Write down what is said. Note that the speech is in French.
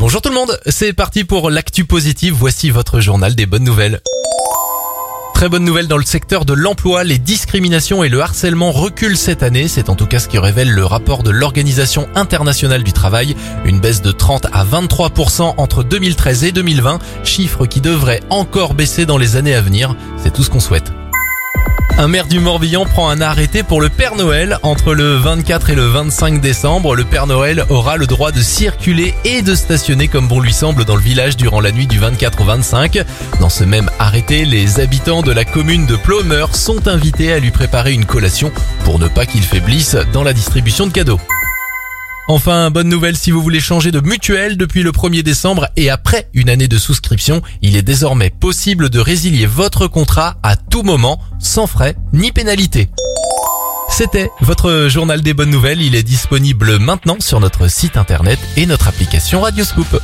Bonjour tout le monde, c'est parti pour l'actu positive, voici votre journal des bonnes nouvelles. Très bonne nouvelle dans le secteur de l'emploi, les discriminations et le harcèlement reculent cette année, c'est en tout cas ce que révèle le rapport de l'Organisation internationale du travail, une baisse de 30 à 23% entre 2013 et 2020, chiffre qui devrait encore baisser dans les années à venir, c'est tout ce qu'on souhaite. Un maire du Morbihan prend un arrêté pour le Père Noël. Entre le 24 et le 25 décembre, le Père Noël aura le droit de circuler et de stationner comme bon lui semble dans le village durant la nuit du 24 au 25. Dans ce même arrêté, les habitants de la commune de Plomeur sont invités à lui préparer une collation pour ne pas qu'il faiblisse dans la distribution de cadeaux. Enfin, bonne nouvelle si vous voulez changer de mutuelle depuis le 1er décembre et après une année de souscription, il est désormais possible de résilier votre contrat à tout moment, sans frais ni pénalité. C'était votre journal des bonnes nouvelles, il est disponible maintenant sur notre site internet et notre application Radioscoop.